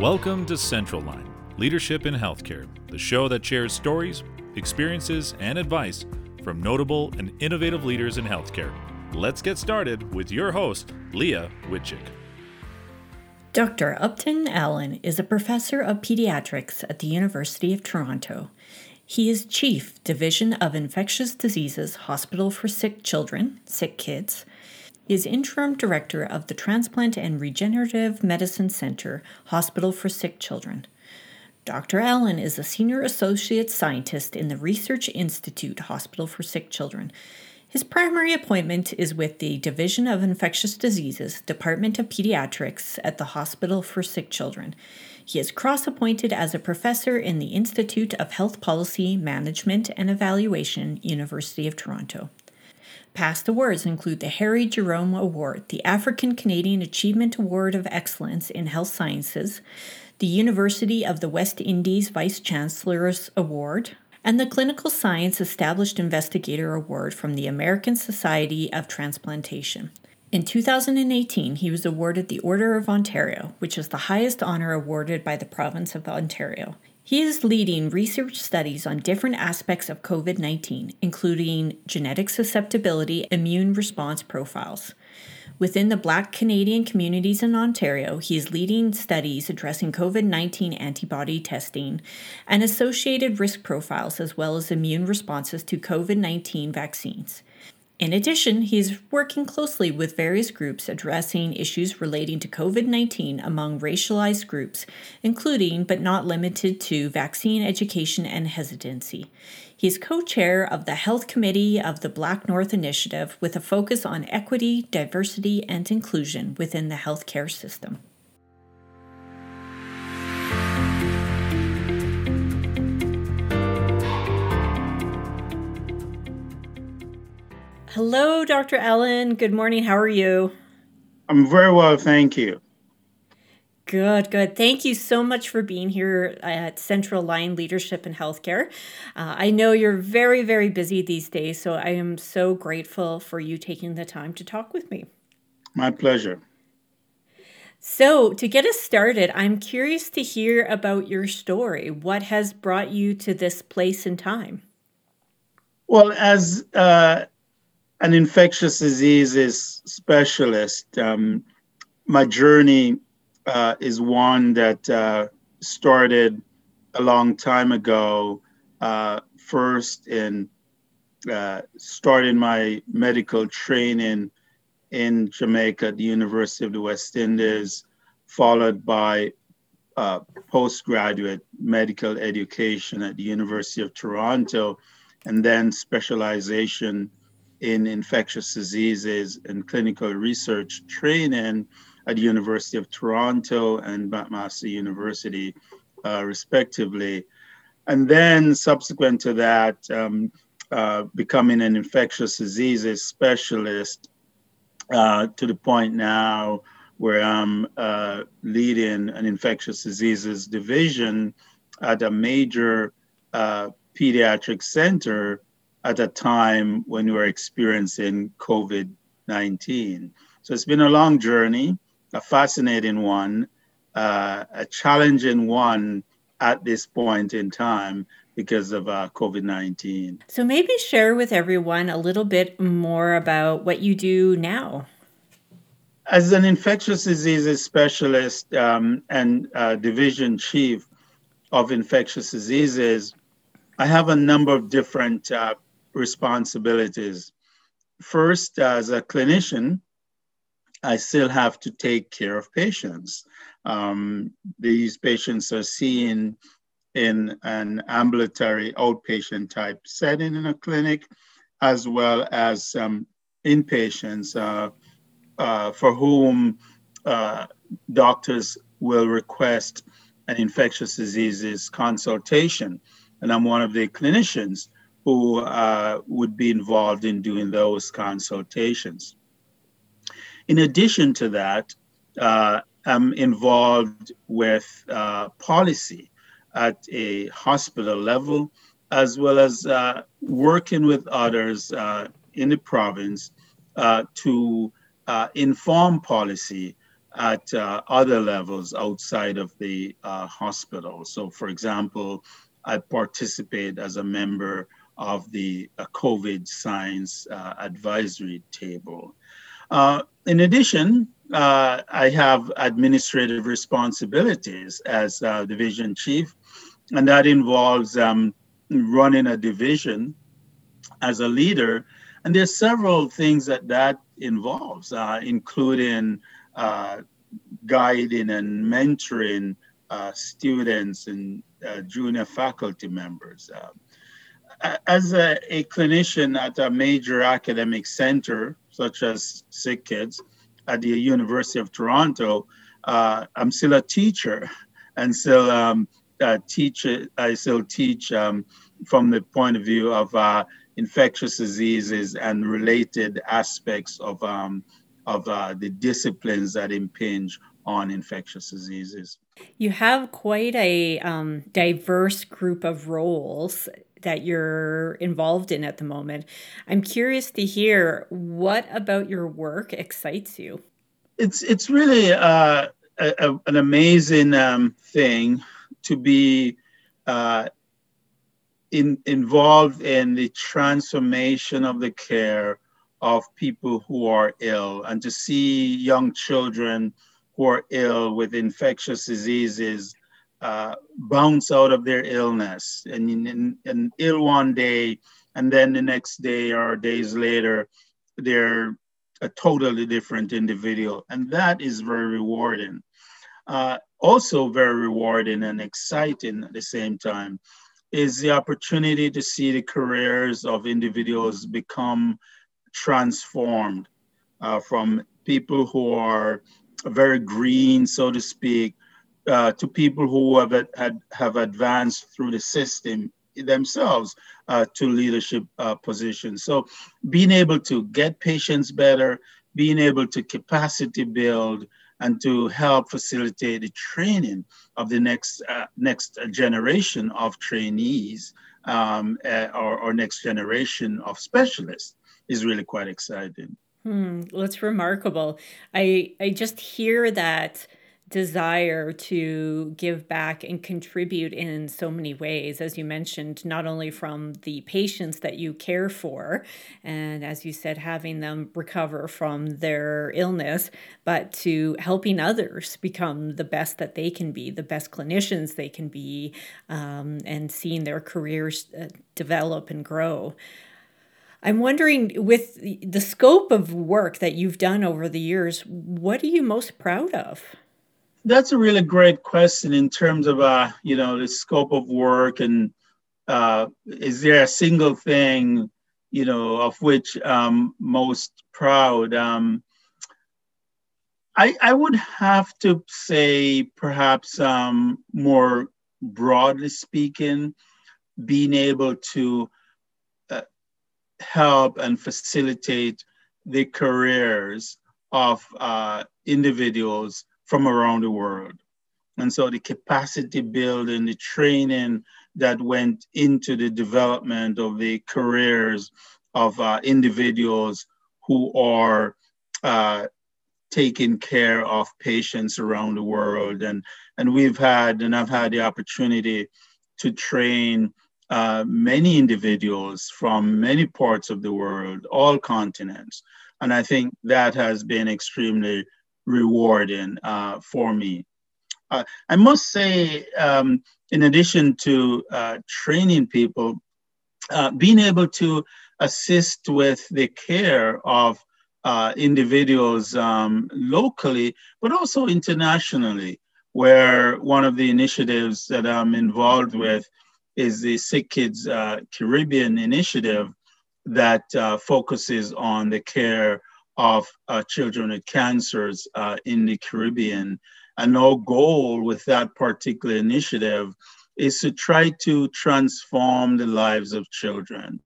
Welcome to Central Line Leadership in Healthcare, the show that shares stories, experiences, and advice from notable and innovative leaders in healthcare. Let's get started with your host, Leah Witchick. Dr. Upton Allen is a professor of pediatrics at the University of Toronto. He is Chief, Division of Infectious Diseases Hospital for Sick Children, Sick Kids. Is Interim Director of the Transplant and Regenerative Medicine Center, Hospital for Sick Children. Dr. Allen is a Senior Associate Scientist in the Research Institute Hospital for Sick Children. His primary appointment is with the Division of Infectious Diseases, Department of Pediatrics at the Hospital for Sick Children. He is cross appointed as a professor in the Institute of Health Policy, Management and Evaluation, University of Toronto. Past awards include the Harry Jerome Award, the African Canadian Achievement Award of Excellence in Health Sciences, the University of the West Indies Vice Chancellor's Award, and the Clinical Science Established Investigator Award from the American Society of Transplantation. In 2018, he was awarded the Order of Ontario, which is the highest honor awarded by the province of Ontario. He is leading research studies on different aspects of COVID 19, including genetic susceptibility, immune response profiles. Within the Black Canadian communities in Ontario, he is leading studies addressing COVID 19 antibody testing and associated risk profiles, as well as immune responses to COVID 19 vaccines. In addition, he is working closely with various groups addressing issues relating to COVID 19 among racialized groups, including but not limited to vaccine education and hesitancy. He is co chair of the Health Committee of the Black North Initiative with a focus on equity, diversity, and inclusion within the healthcare system. Hello, Dr. Allen. Good morning. How are you? I'm very well, thank you. Good, good. Thank you so much for being here at Central Line Leadership in Healthcare. Uh, I know you're very, very busy these days, so I am so grateful for you taking the time to talk with me. My pleasure. So, to get us started, I'm curious to hear about your story. What has brought you to this place and time? Well, as uh, an infectious diseases specialist, um, my journey uh, is one that uh, started a long time ago. Uh, first, in uh, starting my medical training in Jamaica at the University of the West Indies, followed by uh, postgraduate medical education at the University of Toronto, and then specialization in infectious diseases and clinical research training at the University of Toronto and McMaster University, uh, respectively. And then, subsequent to that, um, uh, becoming an infectious diseases specialist uh, to the point now where I'm uh, leading an infectious diseases division at a major uh, pediatric center at a time when we were experiencing COVID 19. So it's been a long journey a fascinating one, uh, a challenging one at this point in time because of uh, COVID 19. So, maybe share with everyone a little bit more about what you do now. As an infectious diseases specialist um, and uh, division chief of infectious diseases, I have a number of different uh, responsibilities. First, as a clinician, I still have to take care of patients. Um, these patients are seen in an ambulatory outpatient type setting in a clinic, as well as um, inpatients uh, uh, for whom uh, doctors will request an infectious diseases consultation. And I'm one of the clinicians who uh, would be involved in doing those consultations. In addition to that, uh, I'm involved with uh, policy at a hospital level, as well as uh, working with others uh, in the province uh, to inform policy at other levels outside of the hospital. So, for example, I participate as a member of the uh, COVID Science uh, Advisory Table. Uh, in addition, uh, I have administrative responsibilities as division chief, and that involves um, running a division as a leader. And there's several things that that involves, including uh, guiding and mentoring uh, students and uh, junior faculty members. Uh, as a, a, clinician at a major academic center, such as SickKids at the University of Toronto, uh, I'm still a teacher and still um, teach, I still teach um, from the point of view of infectious diseases and related aspects of um, of uh, the disciplines that impinge on infectious diseases. You have quite a um, diverse group of roles that you're involved in at the moment. I'm curious to hear what about your work excites you. It's it's really uh, a, an amazing um, thing to be uh, in, involved in the transformation of the care of people who are ill and to see young children who are ill with infectious diseases uh, bounce out of their illness and, and, and ill one day and then the next day or days later they're a totally different individual. And that is very rewarding. Uh, also very rewarding and exciting at the same time is the opportunity to see the careers of individuals become transformed uh, from people who are very green, so to speak, uh, to people who have, had, have advanced through the system themselves uh, to leadership uh, positions. So being able to get patients better, being able to capacity build, and to help facilitate the training of the next uh, next generation of trainees um, uh, or, or next generation of specialists is really quite exciting. Hmm, that's remarkable. I I just hear that desire to give back and contribute in so many ways as you mentioned not only from the patients that you care for and as you said having them recover from their illness but to helping others become the best that they can be the best clinicians they can be um, and seeing their careers uh, develop and grow I'm wondering, with the scope of work that you've done over the years, what are you most proud of? That's a really great question in terms of, uh, you know, the scope of work and uh, is there a single thing, you know, of which I'm most proud? Um, I, I would have to say, perhaps um, more broadly speaking, being able to help and facilitate the careers of uh, individuals from around the world. And so the capacity building, the training that went into the development of the careers of uh, individuals who are uh, taking care of patients around the world. And, and we've had, and I've had the opportunity to train uh, many individuals from many parts of the world, all continents. And I think that has been extremely rewarding uh, for me. Uh, I must say, um, in addition to uh, training people, uh, being able to assist with the care of uh, individuals um, locally, but also internationally, where one of the initiatives that I'm involved with is the SickKids uh, Caribbean initiative that focuses on the care of uh, children with cancers uh, in the Caribbean. And our goal with that particular initiative is to try to transform the lives of children,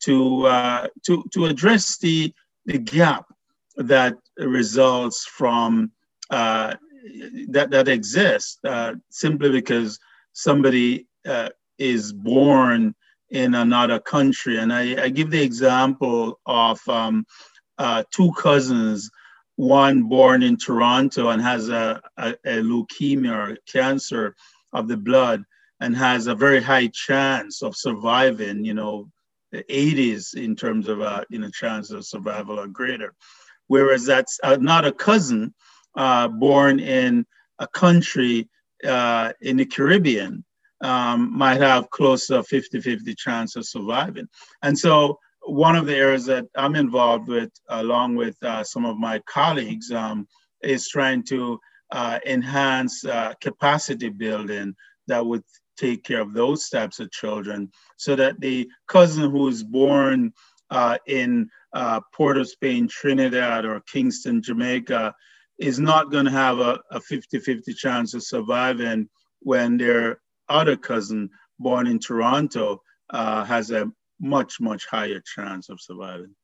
to, uh, to, to address the, the gap that results from uh, that, that exists simply because somebody uh, is born in another country. And I, I give the example of um, uh, two cousins one born in Toronto and has a, a, a, leukemia or cancer of the blood and has a very high chance of surviving, you know, the 80s in terms of, uh, you know, chance of survival or greater. Whereas that's uh, not a cousin uh, born in a country uh, in the Caribbean um, might have close to 50 50 chance of surviving. And so, one of the areas that I'm involved with, along with uh, some of my colleagues, um, is trying to uh, enhance uh, capacity building that would take care of those types of children so that the cousin who is born uh, in uh, Port of Spain, Trinidad, or Kingston, Jamaica, is not going to have a 50 50 chance of surviving when their other cousin born in Toronto uh, has a much, much higher chance of surviving.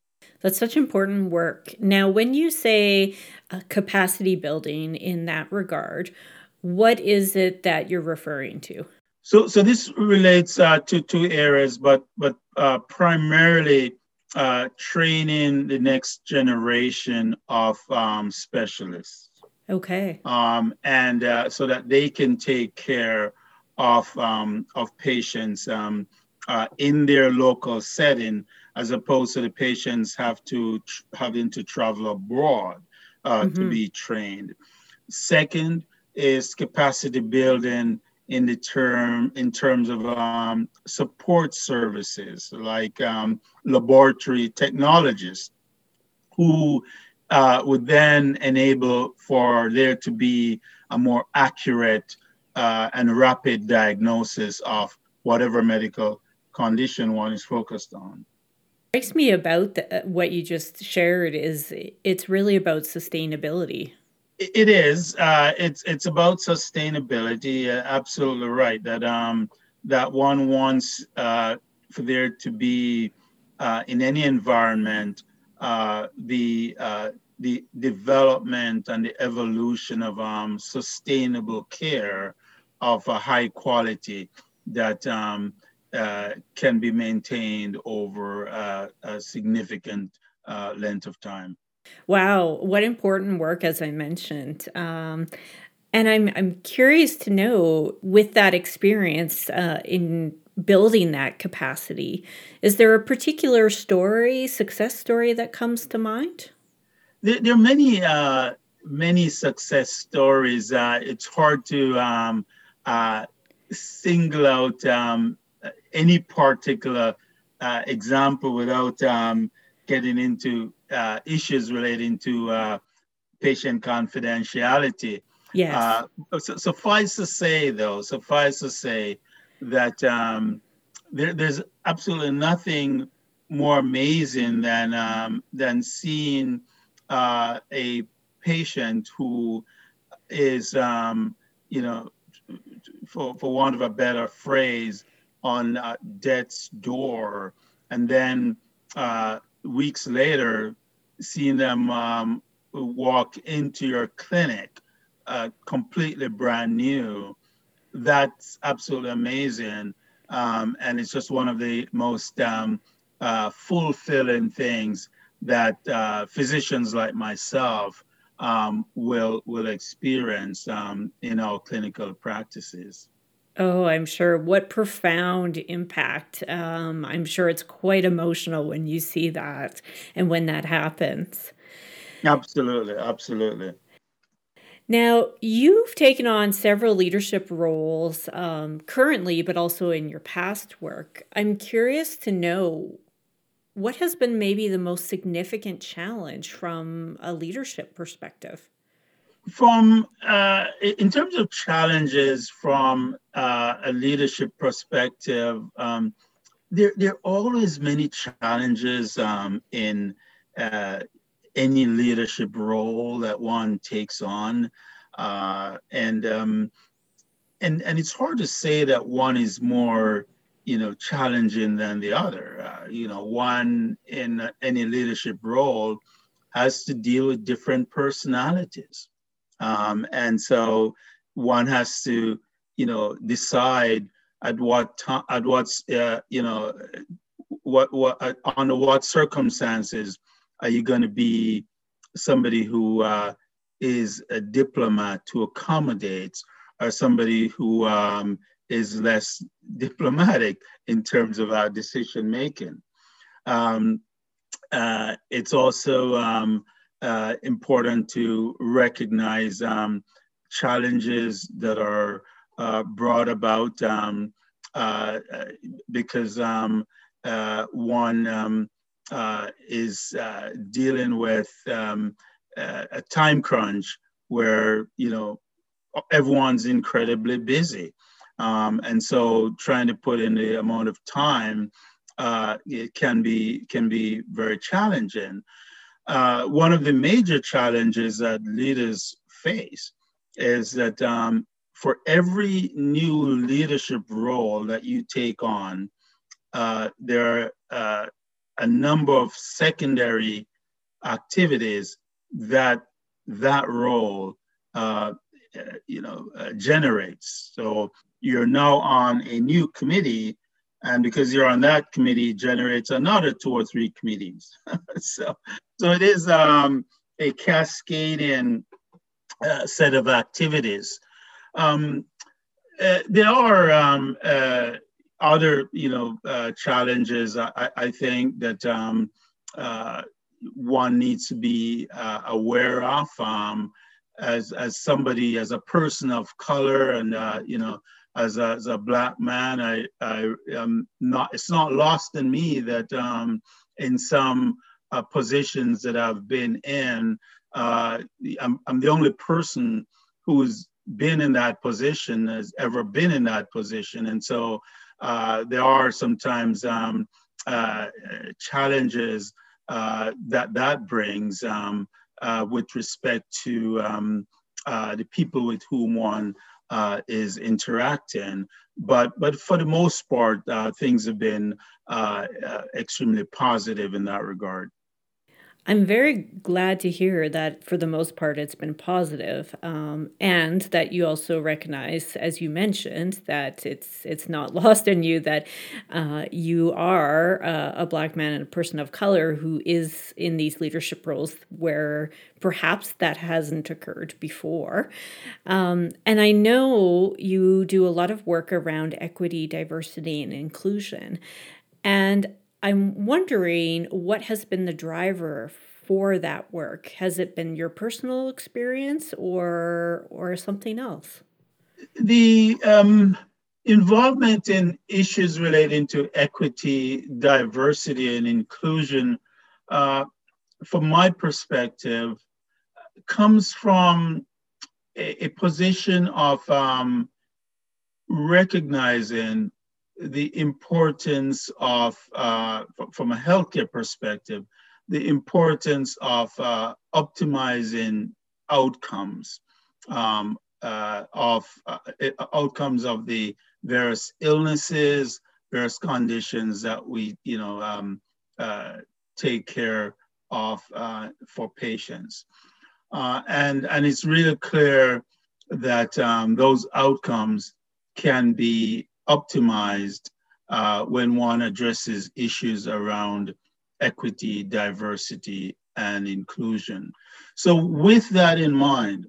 That's such important work. Now, when you say uh, capacity building in that regard, what is it that you're referring to? So, so this relates uh, to two areas, but but uh, primarily uh, training the next generation of um, specialists. Okay. Um, and uh, so that they can take care of um, of patients um, uh, in their local setting, as opposed to the patients have to tr- having to travel abroad uh, mm-hmm. to be trained. Second is capacity building in the term in terms of um, support services like um, laboratory technologists who uh, would then enable for there to be a more accurate uh, and rapid diagnosis of whatever medical condition one is focused on strikes me about the, what you just shared is it's really about sustainability it is. Uh, it's it's about sustainability. Uh, absolutely right. That um that one wants uh, for there to be uh, in any environment uh, the uh, the development and the evolution of um, sustainable care of a high quality that um, uh, can be maintained over uh, a significant uh, length of time. Wow, what important work, as I mentioned. Um, and I'm I'm curious to know, with that experience uh, in building that capacity, is there a particular story, success story that comes to mind? There, there are many uh, many success stories. Uh, it's hard to um, uh, single out um, any particular uh, example without um, getting into uh, issues relating to uh, patient confidentiality. Yes. Uh, so, suffice to say, though, suffice to say that um, there, there's absolutely nothing more amazing than um, than seeing uh, a patient who is, um, you know, for, for want of a better phrase, on uh, death's door, and then uh, weeks later, seeing them um, walk into your clinic uh, completely brand new, that's absolutely amazing. Um, and it's just one of the most um, uh, fulfilling things that uh, physicians like myself um, will will experience um, in our clinical practices. Oh, I'm sure. What profound impact. Um, I'm sure it's quite emotional when you see that and when that happens. Absolutely. Absolutely. Now, you've taken on several leadership roles um, currently, but also in your past work. I'm curious to know what has been maybe the most significant challenge from a leadership perspective? From uh, in terms of challenges from uh, a leadership perspective, um, there there are always many challenges um, in uh, any leadership role that one takes on, uh, and um, and and it's hard to say that one is more you know challenging than the other. Uh, you know, one in any leadership role has to deal with different personalities um, and so one has to, you know, decide at what time, at what's, uh, you know, what, what, uh, under what circumstances are you going to be somebody who uh, is a diplomat to accommodate or somebody who um, is less diplomatic in terms of our decision making. Um, uh, it's also um, uh, important to recognize um, challenges that are uh, brought about um, uh, because um, uh, one um, uh, is dealing with a time crunch where you know everyone's incredibly busy. Um, and so trying to put in the amount of time uh, it can be can be very challenging. Uh, one of the major challenges that leaders face is that um, for every new leadership role that you take on, uh, there are uh, a number of secondary activities that that role uh, you know uh, generates. So you're now on a new committee, and because you're on that committee, generates another two or three committees. so so it is um, a cascading uh, set of activities. Um, uh, there are um, uh, other, you know, uh, challenges. I, I, think that um, uh, one needs to be uh, aware of um, as as somebody, as a person of color, and you know, as a, as a black man. I I am not. It's not lost in me that um, in some uh, positions that I've been in, uh, I'm, I'm the only person who's been in that position, has ever been in that position. And so uh, there are sometimes um, uh, challenges uh, that that brings um, uh, with respect to um, the people with whom one is interacting. But, but for the most part, things have been extremely positive in that regard. I'm very glad to hear that for the most part it's been positive, um, and that you also recognize, as you mentioned, that it's it's not lost on you that uh, you are uh, a black man and a person of color who is in these leadership roles where perhaps that hasn't occurred before. Um, and I know you do a lot of work around equity, diversity, and inclusion. And I'm wondering what has been the driver for that work. Has it been your personal experience or or something else? The um, involvement in issues relating to equity, diversity, and inclusion, uh, from my perspective, comes from a, a position of um, recognizing the importance of, uh, from a healthcare perspective, the importance of uh, optimizing outcomes um, uh, of uh, outcomes of the various illnesses, various conditions that we, you know, um, uh, take care of uh, for patients. and, and it's really clear that um, those outcomes can be optimized uh, when one addresses issues around equity, diversity, and inclusion. So, with that in mind,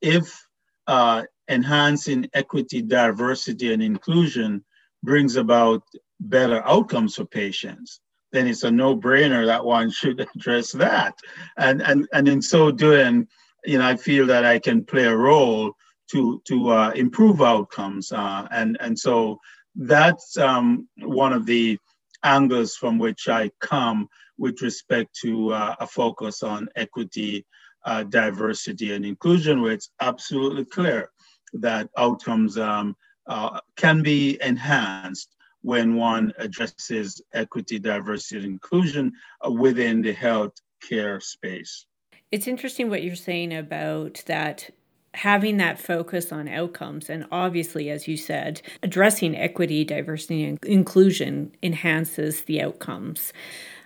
if uh, enhancing equity, diversity, and inclusion brings about better outcomes for patients, then it's a no-brainer that one should address that. And and and in so doing, you know, I feel that I can play a role to to uh, improve outcomes. Uh, and and so that's um, one of the angles from which I come with respect to uh, a focus on equity, uh, diversity, and inclusion, where it's absolutely clear that outcomes um, uh, can be enhanced when one addresses equity, diversity, and inclusion uh, within the health care space. It's interesting what you're saying about that having that focus on outcomes and obviously as you said addressing equity diversity and inclusion enhances the outcomes.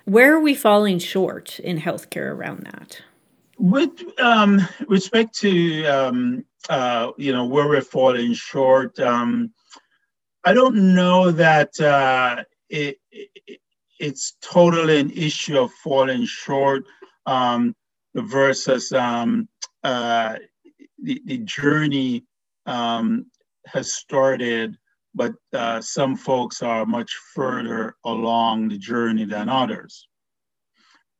Where are we falling short in healthcare around that? With um, respect to um, uh, you know where we're falling short um, i don't know that uh, it, it, it's totally an issue of falling short um, versus um, uh, the, the journey um, has started, but uh, some folks are much further along the journey than others.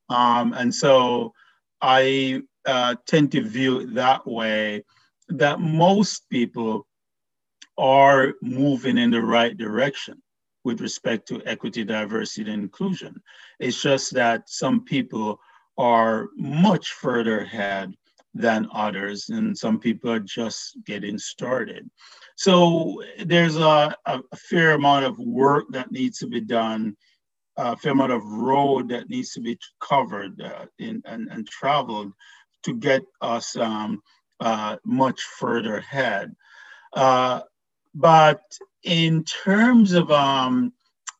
Um, and so I uh, tend to view it that way that most people are moving in the right direction with respect to equity, diversity, and inclusion. It's just that some people are much further ahead than others, and some people are just getting started. So there's a, a, fair amount of work that needs to be done, a fair amount of road that needs to be covered uh, in, and, and traveled to get us um, uh, much further ahead. Uh, but in terms of um,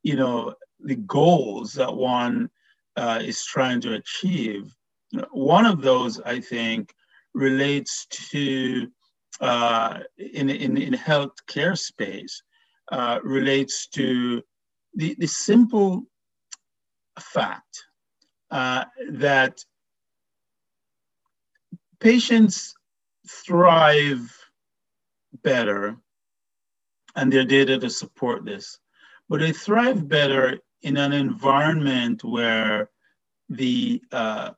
you know the goals that one uh, is trying to achieve, one of those I think relates to uh, in in in healthcare space uh, relates to the the simple fact uh, that patients thrive better and their data to support this. But they thrive better in an environment where the uh,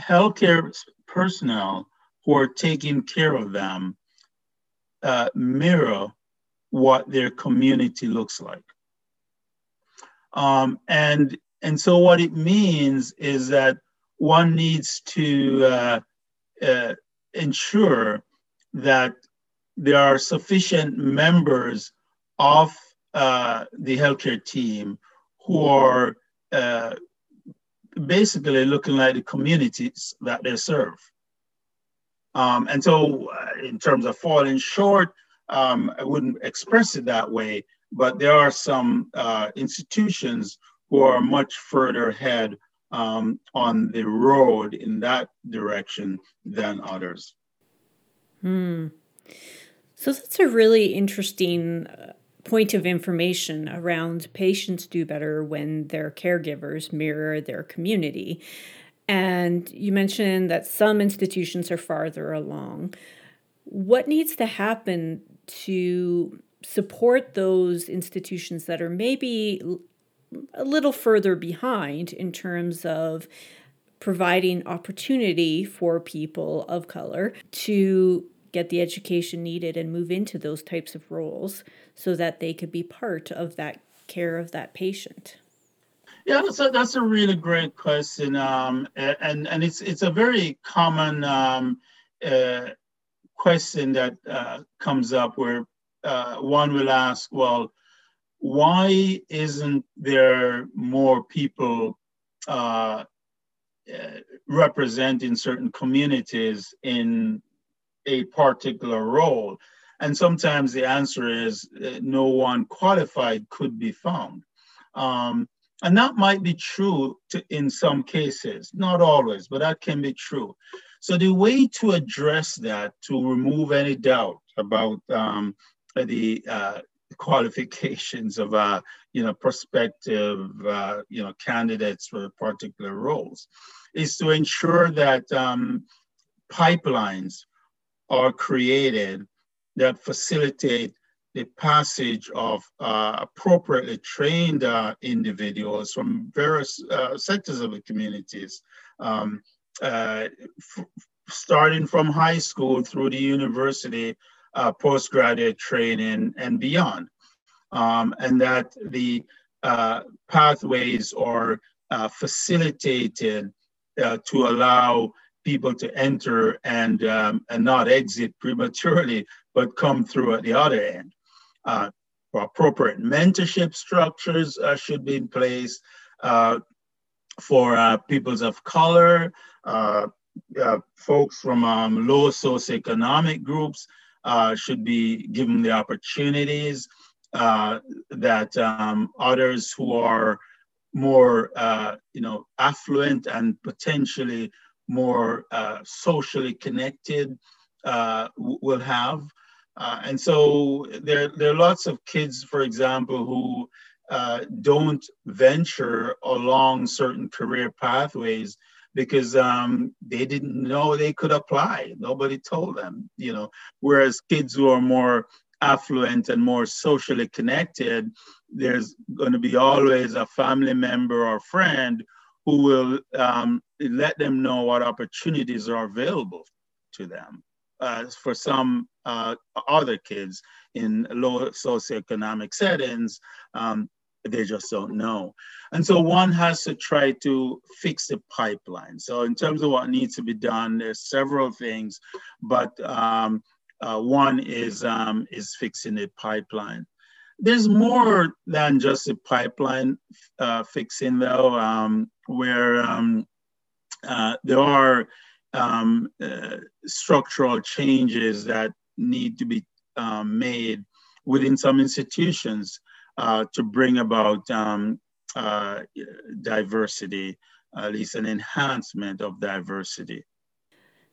healthcare personnel who are taking care of them uh, mirror what their community looks like. Um, and, and so what it means is that one needs to uh, uh ensure that there are sufficient members of uh, the healthcare team who are uh, basically looking like the communities that they serve. Um, and so, uh, in terms of falling short, um, I wouldn't express it that way, but there are some uh, institutions who are much further ahead um, on the road in that direction than others. Hmm. So that's a really interesting uh, point of information around patients do better when their caregivers mirror their community. And you mentioned that some institutions are farther along. What needs to happen to support those institutions that are maybe a little further behind in terms of providing opportunity for people of color to get the education needed and move into those types of roles so that they could be part of that care of that patient? Yeah, that's a, that's a really great question, um, and and it's it's a very common um, uh, question that uh, comes up where uh, one will ask, well, why isn't there more people uh, uh, representing certain communities in a particular role? And sometimes the answer is uh, no one qualified could be found. Um, and that might be true to, in some cases, not always, but that can be true. So the way to address that, to remove any doubt about um, the uh, qualifications of uh, you know prospective uh, you know candidates for particular roles, is to ensure that um, pipelines are created that facilitate the passage of uh, appropriately trained uh, individuals from various uh, sectors of the communities, um, uh, starting from high school through the university, uh, postgraduate training, and beyond. Um, and that the uh, pathways are facilitated to allow people to enter and um, and not exit prematurely, but come through at the other end. Uh, appropriate mentorship structures uh, should be in place uh, for uh, peoples of color, uh, uh, folks from um, low socioeconomic groups should be given the opportunities that um, others who are more, you know, affluent and potentially more uh, socially connected uh, will have. Uh, and so there, there are lots of kids, for example, who uh, don't venture along certain career pathways because um, they didn't know they could apply. Nobody told them, you know. Whereas kids who are more affluent and more socially connected, there's going to be always a family member or friend who will um, let them know what opportunities are available to them. Uh, for some uh, other kids in low socioeconomic settings, um, they just don't know. And so one has to try to fix the pipeline. So in terms of what needs to be done, there's several things, but um, uh, one is um, is fixing the pipeline. There's more than just a pipeline uh, fixing, though, um, where um, uh, there are um, uh, structural changes that need to be um, made within some institutions uh, to bring about um, uh, diversity, at least an enhancement of diversity.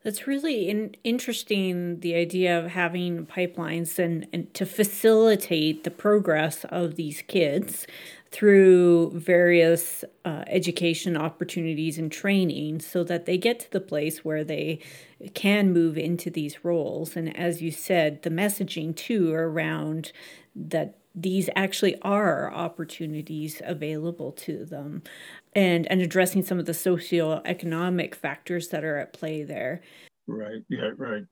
That's really in, interesting, the idea of having pipelines and, and to facilitate the progress of these kids through various uh, education opportunities and training so that they get to the place where they can move into these roles. And as you said, the messaging too around that these actually are opportunities available to them and and addressing some of the socioeconomic factors that are at play there. Right. Yeah right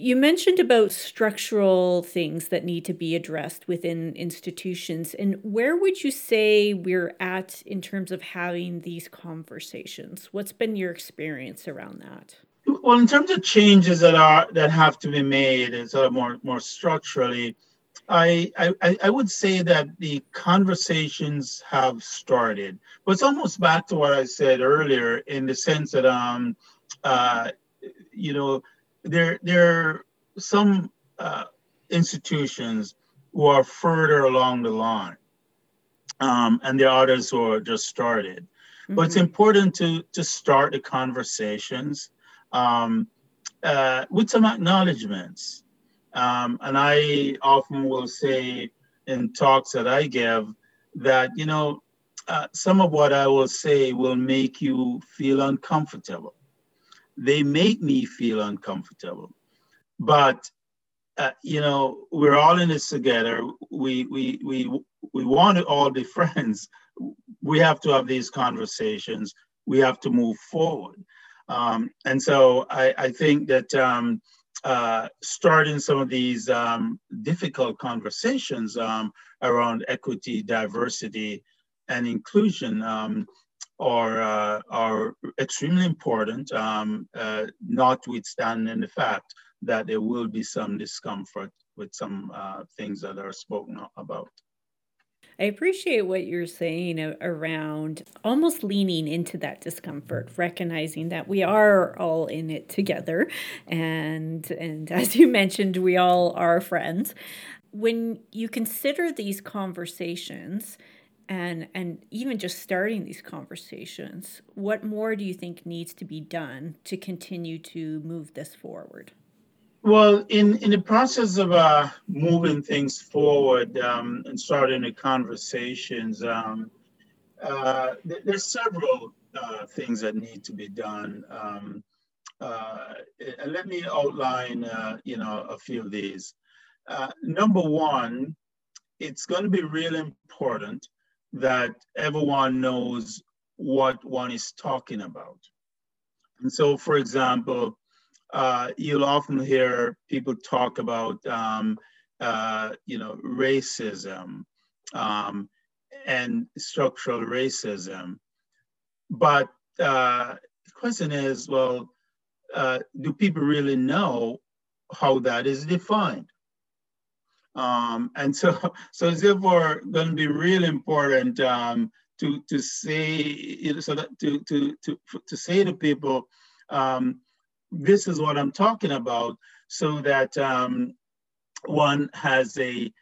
you mentioned about structural things that need to be addressed within institutions and where would you say we're at in terms of having these conversations? What's been your experience around that? Well in terms of changes that are that have to be made and sort of more more structurally I, I, I would say that the conversations have started, but it's almost back to what I said earlier in the sense that um, uh, you know there there are some uh, institutions who are further along the line, um, and there are others who are just started. Mm-hmm. But it's mm-hmm. important to to start the conversations um, uh, with some acknowledgments. Um, and I often will say in talks that I give that, you know, uh, some of what I will say will make you feel uncomfortable. They make me feel uncomfortable. But, uh, you know, we're all in this together. We, we, we, we want to all be friends. We have to have these conversations. We have to move forward. Um, and so I, I think that um, uh, starting some of these um, difficult conversations um, around equity, diversity, and inclusion um, are, uh, are extremely important, um, uh, notwithstanding the fact that there will be some discomfort with some uh, things that are spoken about. I appreciate what you're saying around almost leaning into that discomfort, recognizing that we are all in it together, and and as you mentioned, we all are friends. When you consider these conversations, and and even just starting these conversations, what more do you think needs to be done to continue to move this forward? Well, in, in the process of uh, moving things forward um, and starting the conversations, um, uh, th- there's several uh, things that need to be done. Um, uh, let me outline, uh, you know, a few of these. Uh, number one, it's going to be really important that everyone knows what one is talking about. And so, for example, uh, you'll often hear people talk about, um, uh, you know, racism um, and structural racism. But uh, the question is, well, uh, do people really know how that is defined? Um, and so, so therefore going to be really important um, to to say, so that to to to to say to people, um, this is what I'm talking about so that um, one has a,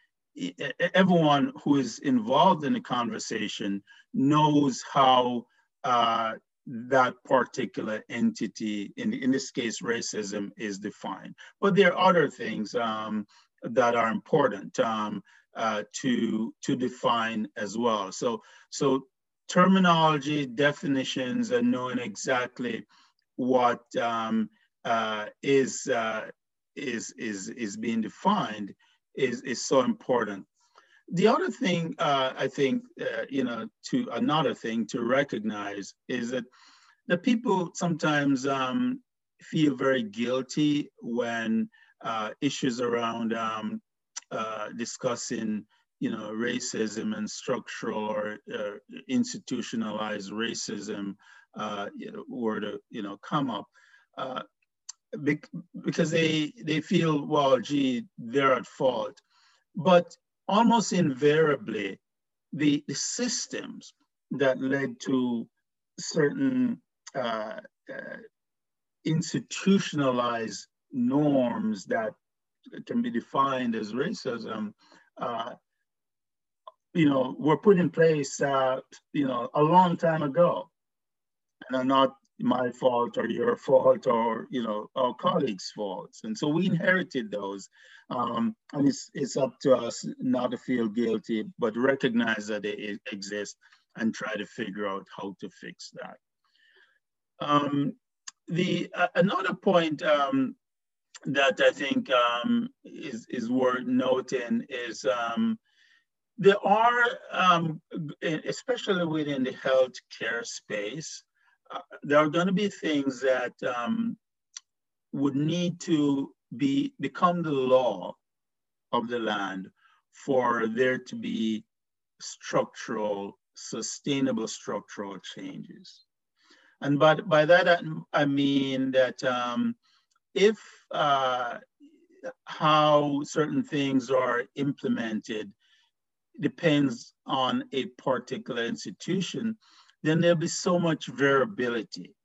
everyone who is involved in the conversation knows how uh, that particular entity, in, in this case, racism, is defined. But there are other things um, that are important um, uh, to, to define as well. So, so terminology, definitions, and knowing exactly what um, uh, is, uh, is is is being defined is is so important. The other thing uh, I think uh, you know to another thing to recognize is that the people sometimes um, feel very guilty when uh, issues around um, uh, discussing you know racism and structural or uh, institutionalized racism uh, you know, were to you know come up uh, because they they feel well gee they're at fault. But almost invariably the, the systems that led to certain institutionalized norms that can be defined as racism, uh, you know, were put in place, uh, you know, a long time ago, and are not my fault or your fault or you know our colleagues' faults. And so we inherited those, um, and it's it's up to us not to feel guilty, but recognize that they exist and try to figure out how to fix that. Um, the uh, another point um, that I think um, is is worth noting is um, there are, um, especially within the healthcare space, uh, there are going to be things that um, would need to be become the law of the land for there to be structural, sustainable structural changes. And but by that I mean that um, if uh, how certain things are implemented depends on a particular institution, then there'll be so much variability.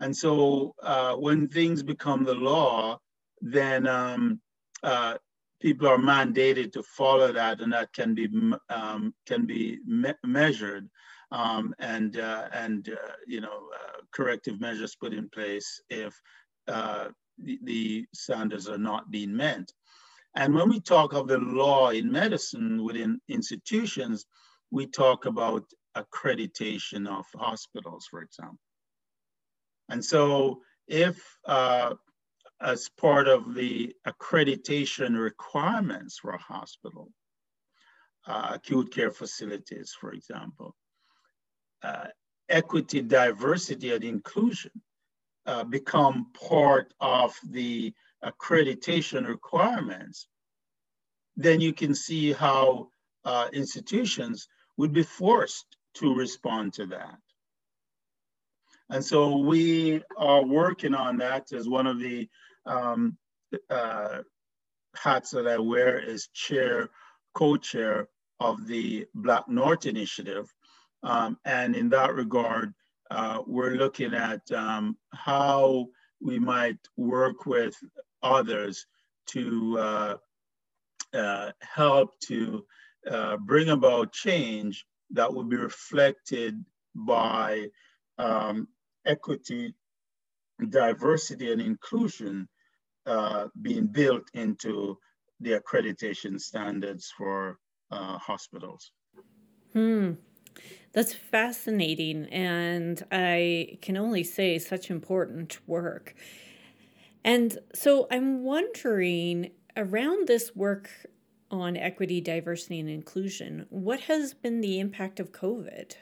And so uh, when things become the law, then um, uh, people are mandated to follow that, and that can be um, can be me measured um, and uh, and uh, you know uh, corrective measures put in place if uh, the, standards are not being met. And when we talk of the law in medicine within institutions, we talk about accreditation of hospitals, for example. And so if uh, as part of the accreditation requirements for a hospital, uh, acute care facilities, for example, uh, equity, diversity, and inclusion uh, become part of the accreditation requirements, then you can see how uh, institutions would be forced to respond to that. And so we are working on that as one of the um, uh, hats that I wear is chair, co-chair of the Black North Initiative, um, and in that regard, uh, we're looking at um, how we might work with others to uh, uh, help to uh, bring about change that will be reflected by um, equity, diversity, and inclusion uh, being built into the accreditation standards for hospitals. Hmm. That's fascinating, and I can only say such important work. And so I'm wondering around this work on equity, diversity, and inclusion, what has been the impact of COVID?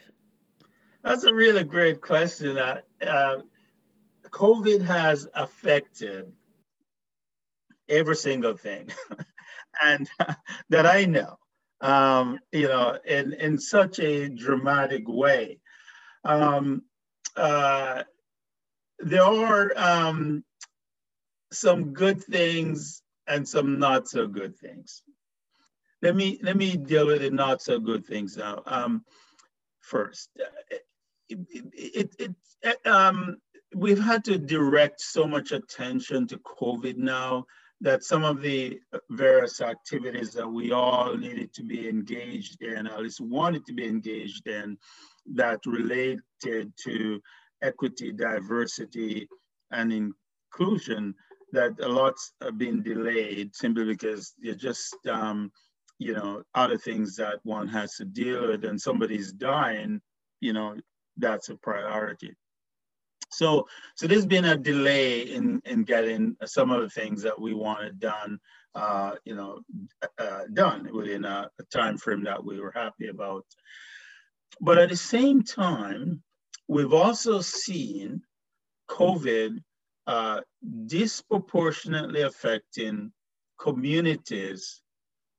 That's a really great question. Uh, uh, COVID has affected every single thing, and uh, that I know um, you know, in, in such a dramatic way. Um, uh, there are um, some good things and some not so good things. Let me let me deal with the not so good things now. Um, first, it, it, it, it um, we've had to direct so much attention to COVID now that some of the various activities that we all needed to be engaged in, at least wanted to be engaged in, that related to equity, diversity, and inclusion, that a lot's been delayed simply because you're just, um, you know, other things that one has to deal with, and somebody's dying, you know, that's a priority. So, so there's been a delay in in getting some of the things that we wanted done, uh, you know, uh, done within a, a time frame that we were happy about. But at the same time, we've also seen COVID uh, disproportionately affecting communities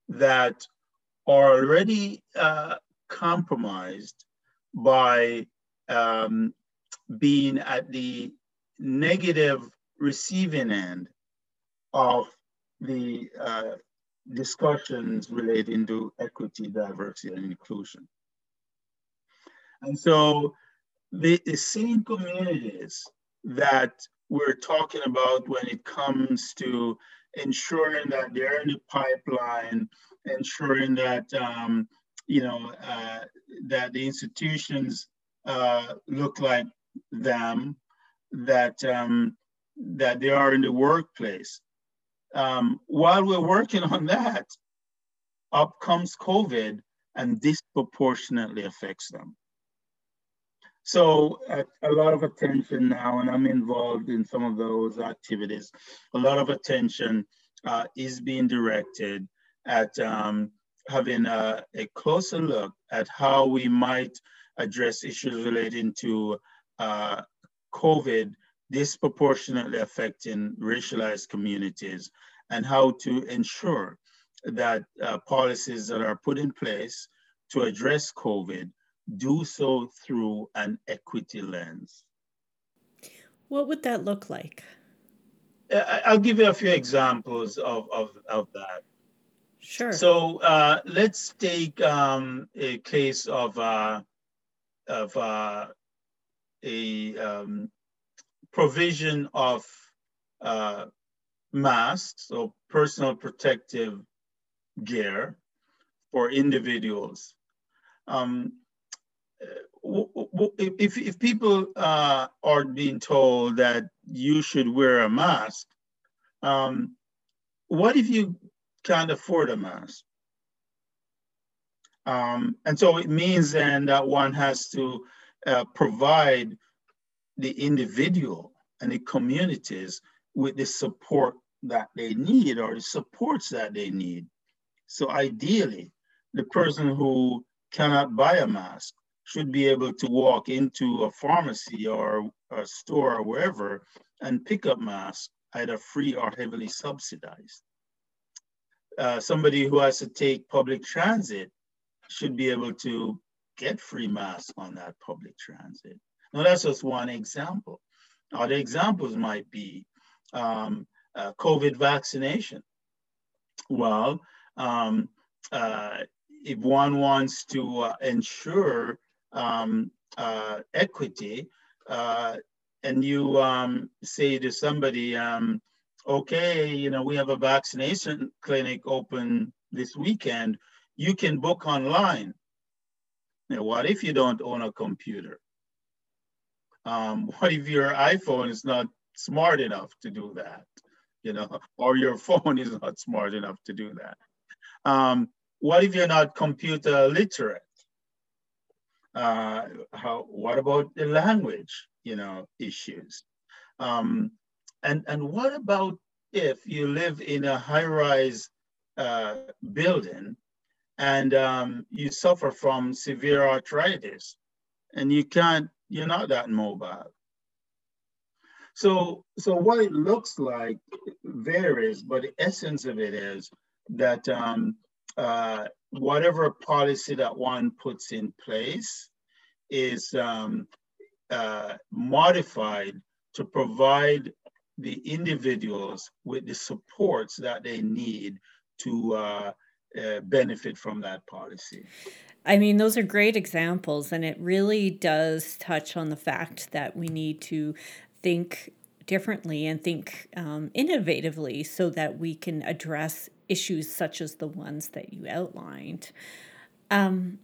that are already uh, compromised by um, being at the negative receiving end of the uh, discussions relating to equity, diversity, and inclusion. And so the, the same communities that we're talking about when it comes to ensuring that they're in the pipeline, ensuring that um, you know uh, that the institutions uh, look like them, that um, that they are in the workplace. Um, while we're working on that, up comes COVID and disproportionately affects them. So uh, a lot of attention now, and I'm involved in some of those activities. A lot of attention uh, is being directed at um, having a, a, closer look at how we might address issues relating to uh, COVID disproportionately affecting racialized communities and how to ensure that uh, policies that are put in place to address COVID do so through an equity lens. What would that look like? I'll give you a few examples of, of, of that. Sure. So uh, let's take um, a case of, uh, of uh, a um, provision of uh, masks or personal protective gear for individuals. Um, if, if people uh, are being told that you should wear a mask, um, what if you can't afford a mask? Um, and so it means then that one has to uh, provide the individual and the communities with the support that they need or the supports that they need. So ideally, the person who cannot buy a mask should be able to walk into a pharmacy or a store or wherever and pick up masks, either free or heavily subsidized. Uh, somebody who has to take public transit should be able to get free masks on that public transit. Now, that's just one example. Other examples might be um, uh, COVID vaccination. Well, um, uh, if one wants to uh, ensure um, uh, equity, uh, and you um, say to somebody, um, okay, you know, we have a vaccination clinic open this weekend, you can book online. Now, what if you don't own a computer? Um, what if your iPhone is not smart enough to do that? You know, or your phone is not smart enough to do that. Um, what if you're not computer literate? Uh, how, what about the language, you know, issues? Um, and, and what about if you live in a high-rise uh, building and um, you suffer from severe arthritis and you can't, you're not that mobile. So, so what it looks like varies, but the essence of it is that um, uh, whatever policy that one puts in place is um, uh, modified to provide the individuals with the supports that they need to uh, uh, benefit from that policy. I mean, those are great examples, and it really does touch on the fact that we need to think differently and think um, innovatively so that we can address issues such as the ones that you outlined. Um,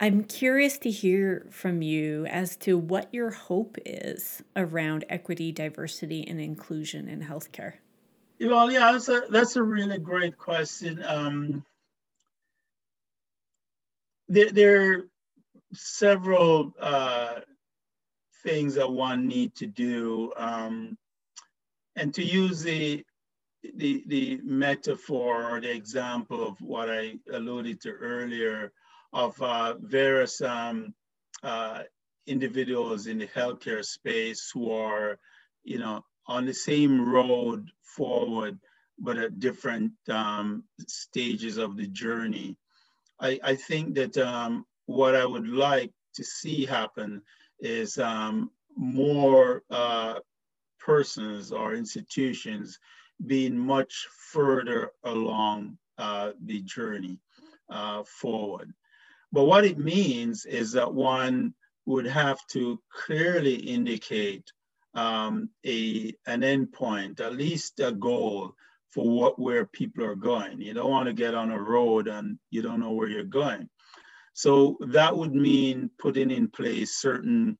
I'm curious to hear from you as to what your hope is around equity, diversity, and inclusion in healthcare. Well, yeah, that's a that's a really great question. Um, there, there several uh, things that one need to do. Um, and to use the, the, the metaphor or the example of what I alluded to earlier of uh, various um, uh, individuals in the healthcare space who are, you know, on the same road forward, but at different um, stages of the journey. I, I think that um, what I would like to see happen is um, more uh, persons or institutions being much further along uh, the journey uh, forward. But what it means is that one would have to clearly indicate um, a, an endpoint, at least a goal for what where people are going. You don't want to get on a road and you don't know where you're going. So that would mean putting in place certain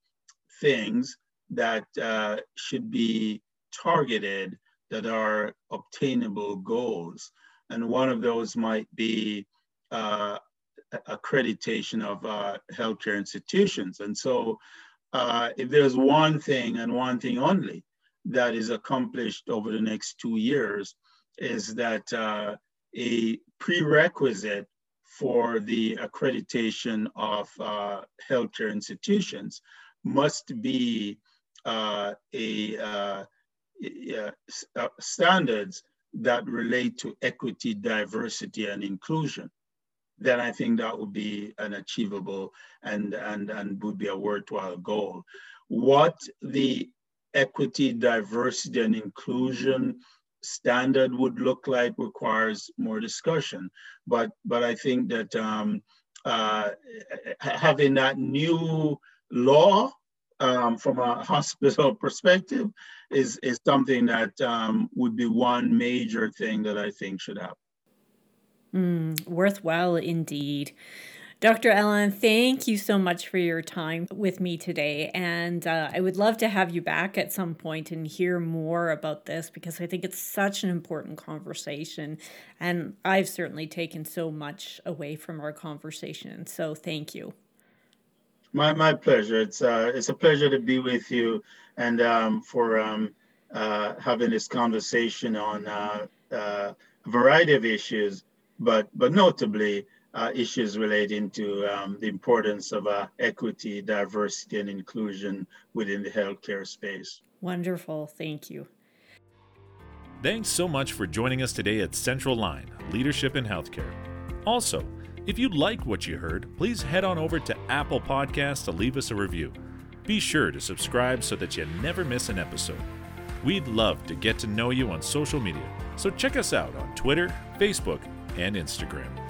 things that uh, should be targeted that are obtainable goals. And one of those might be uh, accreditation of uh, healthcare institutions. And so uh, if there's one thing and one thing only that is accomplished over the next two years is that uh, a prerequisite for the accreditation of uh, healthcare institutions must be uh, a, uh, uh, standards that relate to equity, diversity, and inclusion. Then I think that would be an achievable and, and, and would be a worthwhile goal. What the equity, diversity, and inclusion standard would look like requires more discussion. But but I think that um, uh, having that new law um, from a hospital perspective is is something that um, would be one major thing that I think should happen. Mm, worthwhile indeed. Dr. Allen, thank you so much for your time with me today. And uh, I would love to have you back at some point and hear more about this because I think it's such an important conversation. And I've certainly taken so much away from our conversation. So thank you. My, my pleasure. It's, uh, it's a pleasure to be with you and um, for um, uh, having this conversation on uh, uh, a variety of issues, but, but notably, uh, issues relating to um, the importance of uh, equity, diversity, and inclusion within the healthcare space. Wonderful. Thank you. Thanks so much for joining us today at Central Line Leadership in Healthcare. Also, if you like what you heard, please head on over to Apple Podcasts to leave us a review. Be sure to subscribe so that you never miss an episode. We'd love to get to know you on social media, so check us out on Twitter, Facebook, and Instagram.